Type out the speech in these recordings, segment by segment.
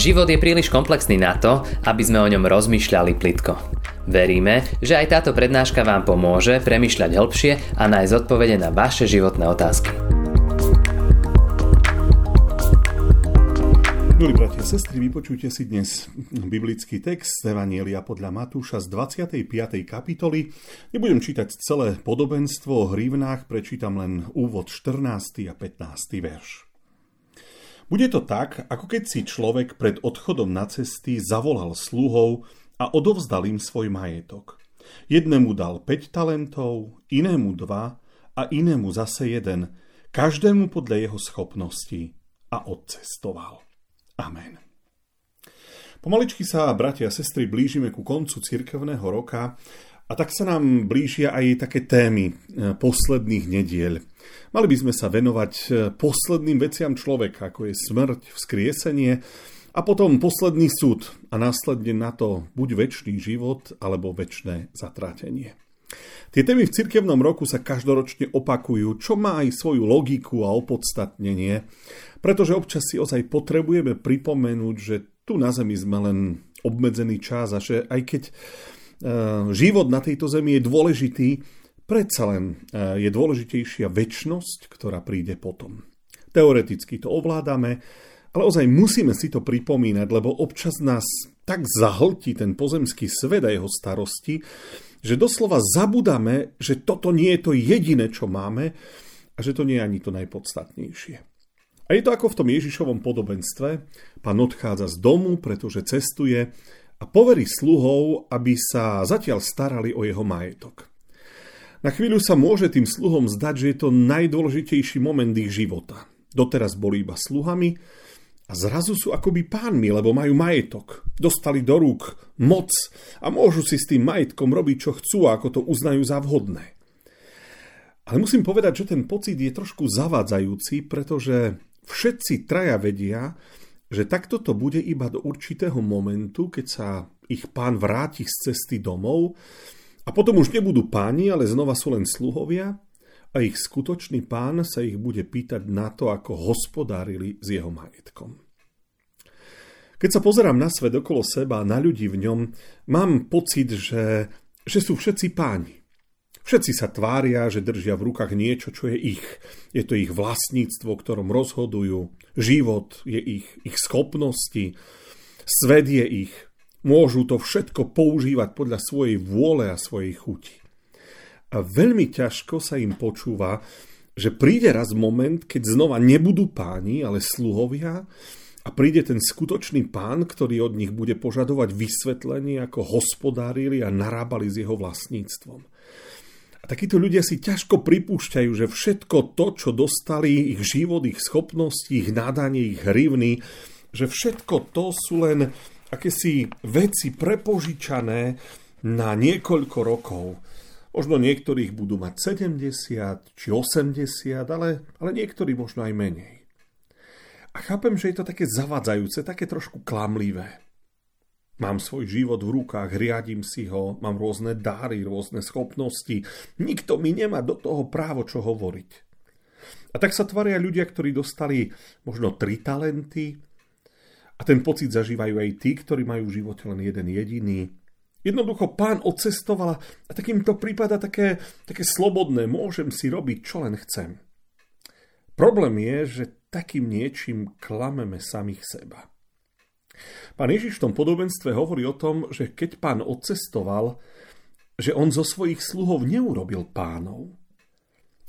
Život je príliš komplexný na to, aby sme o ňom rozmýšľali plitko. Veríme, že aj táto prednáška vám pomôže premyšľať hĺbšie a nájsť odpovede na vaše životné otázky. Milí bratia a sestry, vypočujte si dnes biblický text Evanielia podľa Matúša z 25. kapitoly. Nebudem čítať celé podobenstvo o hrivnách, prečítam len úvod 14. a 15. verš. Bude to tak, ako keď si človek pred odchodom na cesty zavolal sluhov a odovzdal im svoj majetok. Jednému dal 5 talentov, inému 2 a inému zase jeden, každému podľa jeho schopností a odcestoval. Amen. Pomaličky sa, bratia a sestry, blížime ku koncu cirkevného roka a tak sa nám blížia aj také témy e, posledných nediel. Mali by sme sa venovať e, posledným veciam človeka, ako je smrť, vzkriesenie a potom posledný súd a následne na to buď väčší život alebo väčšné zatrátenie. Tie témy v cirkevnom roku sa každoročne opakujú, čo má aj svoju logiku a opodstatnenie, pretože občas si ozaj potrebujeme pripomenúť, že tu na Zemi sme len obmedzený čas a že aj keď život na tejto Zemi je dôležitý, predsa len e, je dôležitejšia väčnosť, ktorá príde potom. Teoreticky to ovládame, ale ozaj musíme si to pripomínať, lebo občas nás tak zahltí ten pozemský svet a jeho starosti, že doslova zabudáme, že toto nie je to jediné, čo máme a že to nie je ani to najpodstatnejšie. A je to ako v tom Ježišovom podobenstve. Pán odchádza z domu, pretože cestuje a poverí sluhov, aby sa zatiaľ starali o jeho majetok. Na chvíľu sa môže tým sluhom zdať, že je to najdôležitejší moment ich života. Doteraz boli iba sluhami, a zrazu sú akoby pánmi, lebo majú majetok. Dostali do rúk moc a môžu si s tým majetkom robiť, čo chcú a ako to uznajú za vhodné. Ale musím povedať, že ten pocit je trošku zavádzajúci, pretože všetci traja vedia, že takto to bude iba do určitého momentu, keď sa ich pán vráti z cesty domov a potom už nebudú páni, ale znova sú len sluhovia a ich skutočný pán sa ich bude pýtať na to, ako hospodárili s jeho majetkom. Keď sa pozerám na svet okolo seba na ľudí v ňom, mám pocit, že, že sú všetci páni. Všetci sa tvária, že držia v rukách niečo, čo je ich. Je to ich vlastníctvo, ktorom rozhodujú. Život je ich, ich schopnosti. Svet je ich. Môžu to všetko používať podľa svojej vôle a svojej chuti a veľmi ťažko sa im počúva, že príde raz moment, keď znova nebudú páni, ale sluhovia a príde ten skutočný pán, ktorý od nich bude požadovať vysvetlenie, ako hospodárili a narábali s jeho vlastníctvom. A takíto ľudia si ťažko pripúšťajú, že všetko to, čo dostali, ich život, ich schopnosti, ich nadanie, ich hrivny, že všetko to sú len akési veci prepožičané na niekoľko rokov Možno niektorých budú mať 70 či 80, ale, ale niektorí možno aj menej. A chápem, že je to také zavadzajúce, také trošku klamlivé. Mám svoj život v rukách, riadím si ho, mám rôzne dáry, rôzne schopnosti. Nikto mi nemá do toho právo čo hovoriť. A tak sa tvaria ľudia, ktorí dostali možno tri talenty a ten pocit zažívajú aj tí, ktorí majú v živote len jeden jediný Jednoducho pán odcestoval a takýmto prípada také, také slobodné, môžem si robiť, čo len chcem. Problém je, že takým niečím klameme samých seba. Pán Ježiš v tom podobenstve hovorí o tom, že keď pán odcestoval, že on zo svojich sluhov neurobil pánov.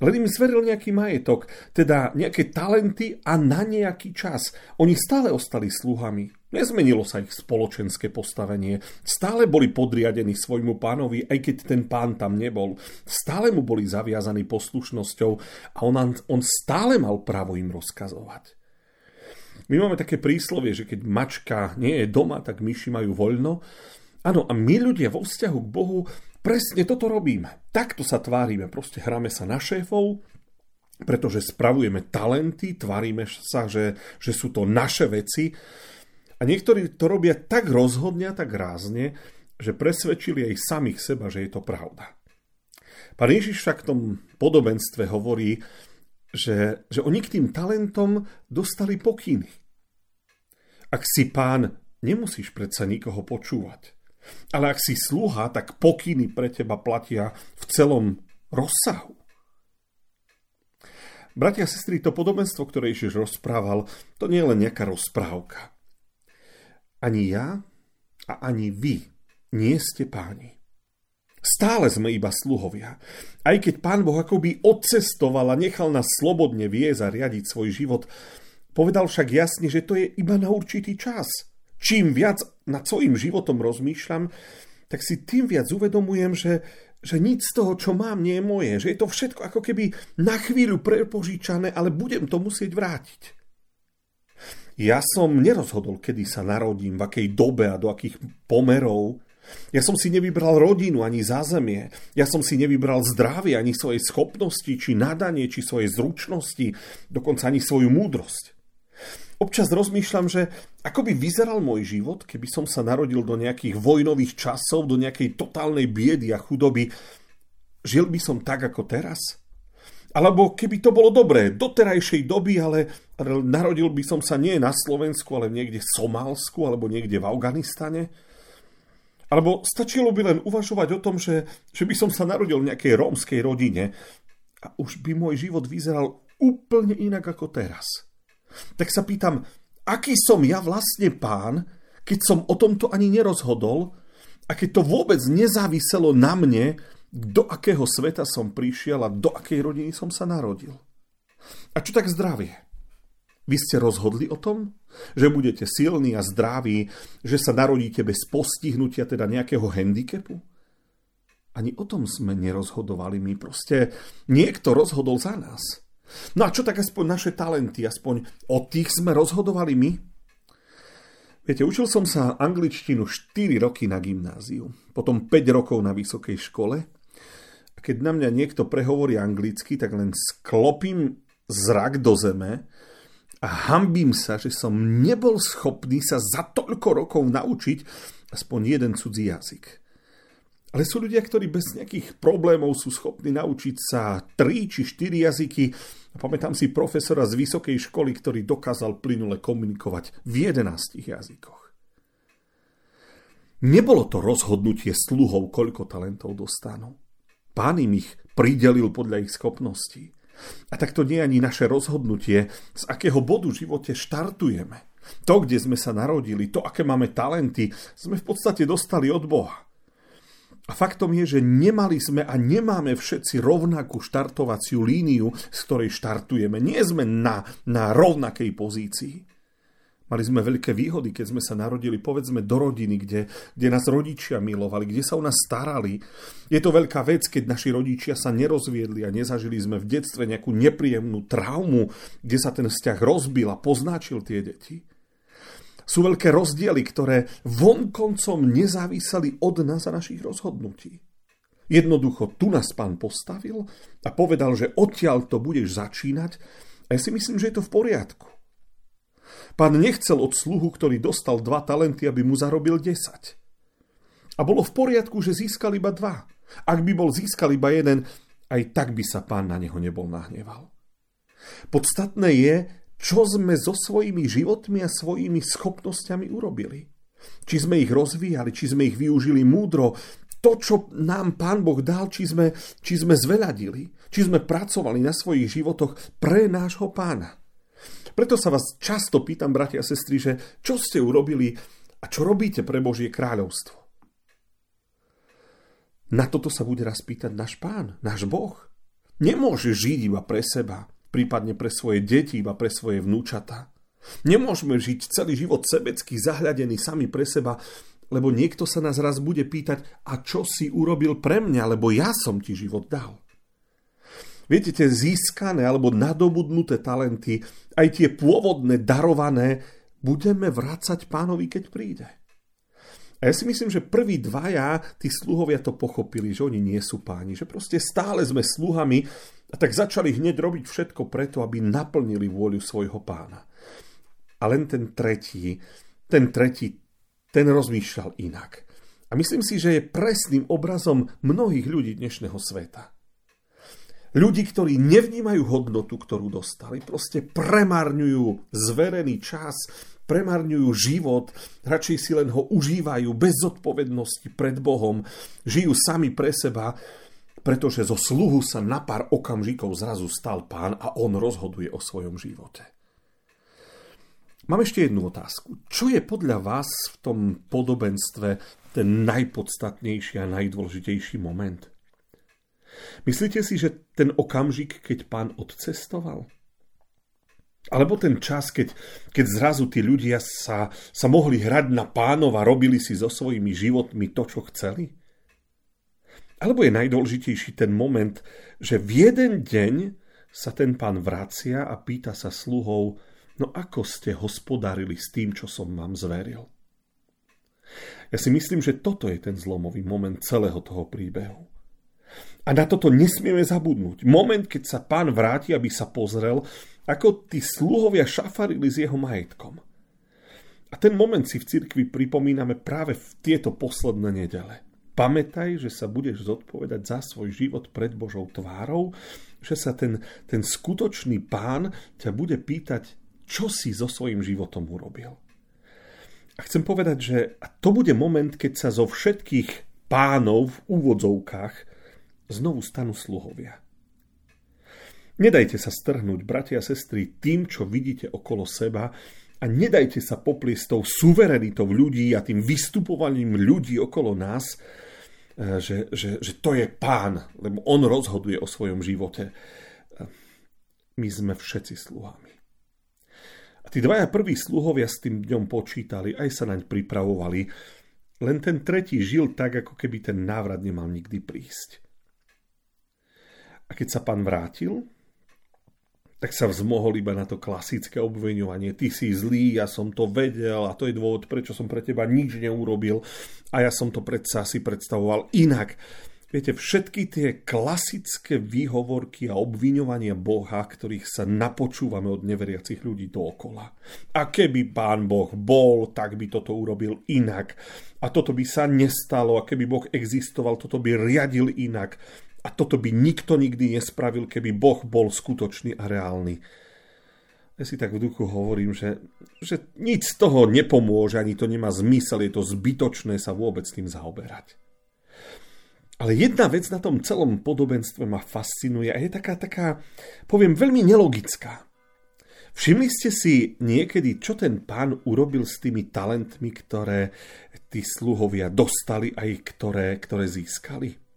Len im zveril nejaký majetok, teda nejaké talenty a na nejaký čas. Oni stále ostali sluhami. Nezmenilo sa ich spoločenské postavenie. Stále boli podriadení svojmu pánovi, aj keď ten pán tam nebol. Stále mu boli zaviazaní poslušnosťou a on, on stále mal právo im rozkazovať. My máme také príslovie, že keď mačka nie je doma, tak myši majú voľno. Áno, a my ľudia vo vzťahu k Bohu Presne toto robíme. Takto sa tvárime. Proste hráme sa na šéfov, pretože spravujeme talenty, tvárime sa, že, že sú to naše veci. A niektorí to robia tak rozhodne a tak rázne, že presvedčili aj samých seba, že je to pravda. Pán Ježiš však v tom podobenstve hovorí, že, že oni k tým talentom dostali pokyny. Ak si pán, nemusíš predsa nikoho počúvať. Ale ak si sluha, tak pokyny pre teba platia v celom rozsahu. Bratia a sestry, to podobenstvo, ktoré Ježiš rozprával, to nie je len nejaká rozprávka. Ani ja a ani vy nie ste páni. Stále sme iba sluhovia. Aj keď pán Boh akoby odcestoval a nechal nás slobodne viesť a riadiť svoj život, povedal však jasne, že to je iba na určitý čas. Čím viac nad svojim životom rozmýšľam, tak si tým viac uvedomujem, že, že nič z toho, čo mám, nie je moje. Že je to všetko ako keby na chvíľu prepožičané, ale budem to musieť vrátiť. Ja som nerozhodol, kedy sa narodím, v akej dobe a do akých pomerov, ja som si nevybral rodinu ani zázemie. Ja som si nevybral zdravie ani svoje schopnosti, či nadanie, či svoje zručnosti, dokonca ani svoju múdrosť. Občas rozmýšľam, že ako by vyzeral môj život, keby som sa narodil do nejakých vojnových časov, do nejakej totálnej biedy a chudoby. Žil by som tak ako teraz? Alebo keby to bolo dobré, do terajšej doby, ale narodil by som sa nie na Slovensku, ale niekde v Somálsku, alebo niekde v Afganistane? Alebo stačilo by len uvažovať o tom, že, že by som sa narodil v nejakej rómskej rodine a už by môj život vyzeral úplne inak ako teraz. Tak sa pýtam, aký som ja vlastne pán, keď som o tomto ani nerozhodol a keď to vôbec nezáviselo na mne, do akého sveta som prišiel a do akej rodiny som sa narodil. A čo tak zdravie? Vy ste rozhodli o tom, že budete silní a zdraví, že sa narodíte bez postihnutia, teda nejakého handicapu? Ani o tom sme nerozhodovali my. Proste niekto rozhodol za nás. No a čo tak aspoň naše talenty, aspoň o tých sme rozhodovali my? Viete, učil som sa angličtinu 4 roky na gymnáziu, potom 5 rokov na vysokej škole. A keď na mňa niekto prehovorí anglicky, tak len sklopím zrak do zeme a hambím sa, že som nebol schopný sa za toľko rokov naučiť aspoň jeden cudzí jazyk. Ale sú ľudia, ktorí bez nejakých problémov sú schopní naučiť sa 3 či 4 jazyky. Pamätám si profesora z vysokej školy, ktorý dokázal plynule komunikovať v 11 jazykoch. Nebolo to rozhodnutie sluhov, koľko talentov dostanú. Pán im ich pridelil podľa ich schopností. A tak to nie je ani naše rozhodnutie, z akého bodu v živote štartujeme. To, kde sme sa narodili, to, aké máme talenty, sme v podstate dostali od Boha. A faktom je, že nemali sme a nemáme všetci rovnakú štartovaciu líniu, z ktorej štartujeme. Nie sme na, na rovnakej pozícii. Mali sme veľké výhody, keď sme sa narodili, povedzme, do rodiny, kde, kde nás rodičia milovali, kde sa o nás starali. Je to veľká vec, keď naši rodičia sa nerozviedli a nezažili sme v detstve nejakú nepríjemnú traumu, kde sa ten vzťah rozbil a poznáčil tie deti. Sú veľké rozdiely, ktoré vonkoncom nezáviseli od nás a našich rozhodnutí. Jednoducho tu nás pán postavil a povedal, že odtiaľ to budeš začínať a ja si myslím, že je to v poriadku. Pán nechcel od sluhu, ktorý dostal dva talenty, aby mu zarobil 10. A bolo v poriadku, že získal iba dva. Ak by bol získal iba jeden, aj tak by sa pán na neho nebol nahneval. Podstatné je, čo sme so svojimi životmi a svojimi schopnosťami urobili. Či sme ich rozvíjali, či sme ich využili múdro, to, čo nám Pán Boh dal, či sme, či sme zveľadili, či sme pracovali na svojich životoch pre nášho pána. Preto sa vás často pýtam, bratia a sestry, že čo ste urobili a čo robíte pre Božie kráľovstvo. Na toto sa bude raz pýtať náš pán, náš Boh. Nemôže žiť iba pre seba, prípadne pre svoje deti, iba pre svoje vnúčata. Nemôžeme žiť celý život sebecky zahľadený sami pre seba, lebo niekto sa nás raz bude pýtať, a čo si urobil pre mňa, lebo ja som ti život dal. Viete, tie získané alebo nadobudnuté talenty, aj tie pôvodné, darované, budeme vrácať pánovi, keď príde. A ja si myslím, že prví dvaja, tí sluhovia to pochopili, že oni nie sú páni, že proste stále sme sluhami a tak začali hneď robiť všetko preto, aby naplnili vôľu svojho pána. A len ten tretí, ten tretí, ten rozmýšľal inak. A myslím si, že je presným obrazom mnohých ľudí dnešného sveta. Ľudí, ktorí nevnímajú hodnotu, ktorú dostali, proste premarňujú zverený čas, premarňujú život, radšej si len ho užívajú bez zodpovednosti pred Bohom, žijú sami pre seba, pretože zo sluhu sa na pár okamžikov zrazu stal pán a on rozhoduje o svojom živote. Mám ešte jednu otázku. Čo je podľa vás v tom podobenstve ten najpodstatnejší a najdôležitejší moment? Myslíte si, že ten okamžik, keď pán odcestoval? Alebo ten čas, keď, keď zrazu tí ľudia sa, sa mohli hrať na pánov a robili si so svojimi životmi to, čo chceli? Alebo je najdôležitejší ten moment, že v jeden deň sa ten pán vracia a pýta sa sluhov, no ako ste hospodarili s tým, čo som vám zveril? Ja si myslím, že toto je ten zlomový moment celého toho príbehu. A na toto nesmieme zabudnúť. Moment, keď sa pán vráti, aby sa pozrel, ako tí sluhovia šafarili s jeho majetkom. A ten moment si v cirkvi pripomíname práve v tieto posledné nedele. Pamätaj, že sa budeš zodpovedať za svoj život pred Božou tvárou, že sa ten, ten skutočný pán ťa bude pýtať, čo si so svojím životom urobil. A chcem povedať, že to bude moment, keď sa zo všetkých pánov v úvodzovkách znovu stanú sluhovia. Nedajte sa strhnúť, bratia a sestry, tým, čo vidíte okolo seba a nedajte sa popliesť tou suverenitou ľudí a tým vystupovaním ľudí okolo nás, e, že, že, že to je pán, lebo on rozhoduje o svojom živote. My sme všetci sluhami. A tí dvaja prví sluhovia s tým dňom počítali, aj sa naň pripravovali, len ten tretí žil tak, ako keby ten návrat nemal nikdy prísť. A keď sa pán vrátil, tak sa vzmohol iba na to klasické obviňovanie. Ty si zlý, ja som to vedel a to je dôvod, prečo som pre teba nič neurobil a ja som to predsa si predstavoval inak. Viete, všetky tie klasické výhovorky a obviňovania Boha, ktorých sa napočúvame od neveriacich ľudí dookola. A keby pán Boh bol, tak by toto urobil inak. A toto by sa nestalo. A keby Boh existoval, toto by riadil inak. A toto by nikto nikdy nespravil, keby Boh bol skutočný a reálny. Ja si tak v duchu hovorím, že, že nič z toho nepomôže, ani to nemá zmysel, je to zbytočné sa vôbec tým zaoberať. Ale jedna vec na tom celom podobenstve ma fascinuje a je taká, taká, poviem, veľmi nelogická. Všimli ste si niekedy, čo ten pán urobil s tými talentmi, ktoré tí sluhovia dostali aj ktoré, ktoré získali?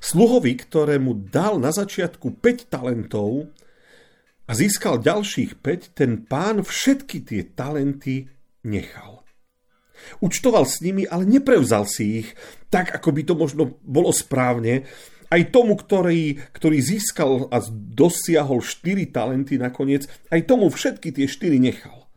Sluhovi, ktorému dal na začiatku 5 talentov a získal ďalších 5, ten pán všetky tie talenty nechal. Učtoval s nimi, ale neprevzal si ich tak, ako by to možno bolo správne. Aj tomu, ktorý, ktorý získal a dosiahol 4 talenty nakoniec, aj tomu všetky tie 4 nechal.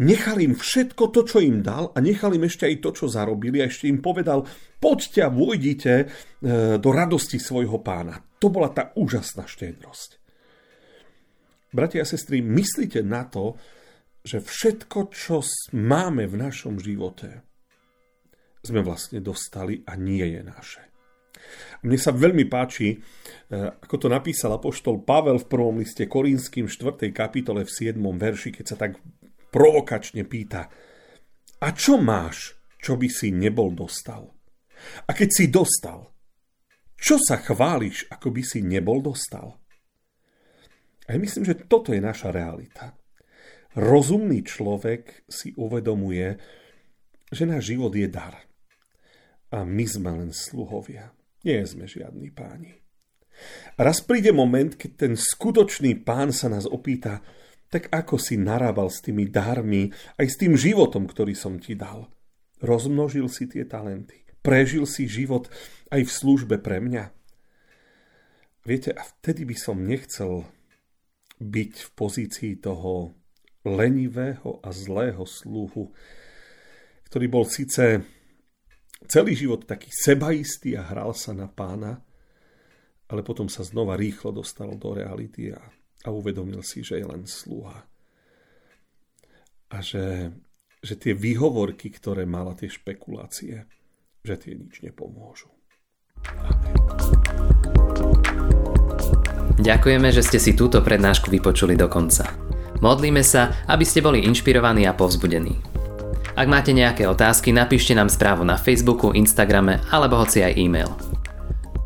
Nechal im všetko to, čo im dal a nechal im ešte aj to, čo zarobili a ešte im povedal, poďte a vojdite e, do radosti svojho pána. To bola tá úžasná štedrosť. Bratia a sestry, myslíte na to, že všetko, čo máme v našom živote, sme vlastne dostali a nie je naše. Mne sa veľmi páči, e, ako to napísal apoštol Pavel v prvom liste Korínským 4. kapitole v 7. verši, keď sa tak provokačne pýta, a čo máš, čo by si nebol dostal? A keď si dostal, čo sa chváliš, ako by si nebol dostal? A ja myslím, že toto je naša realita. Rozumný človek si uvedomuje, že náš život je dar. A my sme len sluhovia. Nie sme žiadni páni. A raz príde moment, keď ten skutočný pán sa nás opýta, tak ako si narábal s tými darmi, aj s tým životom, ktorý som ti dal? Rozmnožil si tie talenty. Prežil si život aj v službe pre mňa. Viete, a vtedy by som nechcel byť v pozícii toho lenivého a zlého sluhu, ktorý bol síce celý život taký sebaistý a hral sa na pána, ale potom sa znova rýchlo dostal do reality a a uvedomil si, že je len sluha. A že, že tie výhovorky, ktoré mala tie špekulácie, že tie nič nepomôžu. Amen. Ďakujeme, že ste si túto prednášku vypočuli do konca. Modlíme sa, aby ste boli inšpirovaní a povzbudení. Ak máte nejaké otázky, napíšte nám správu na Facebooku, Instagrame alebo hoci aj e-mail.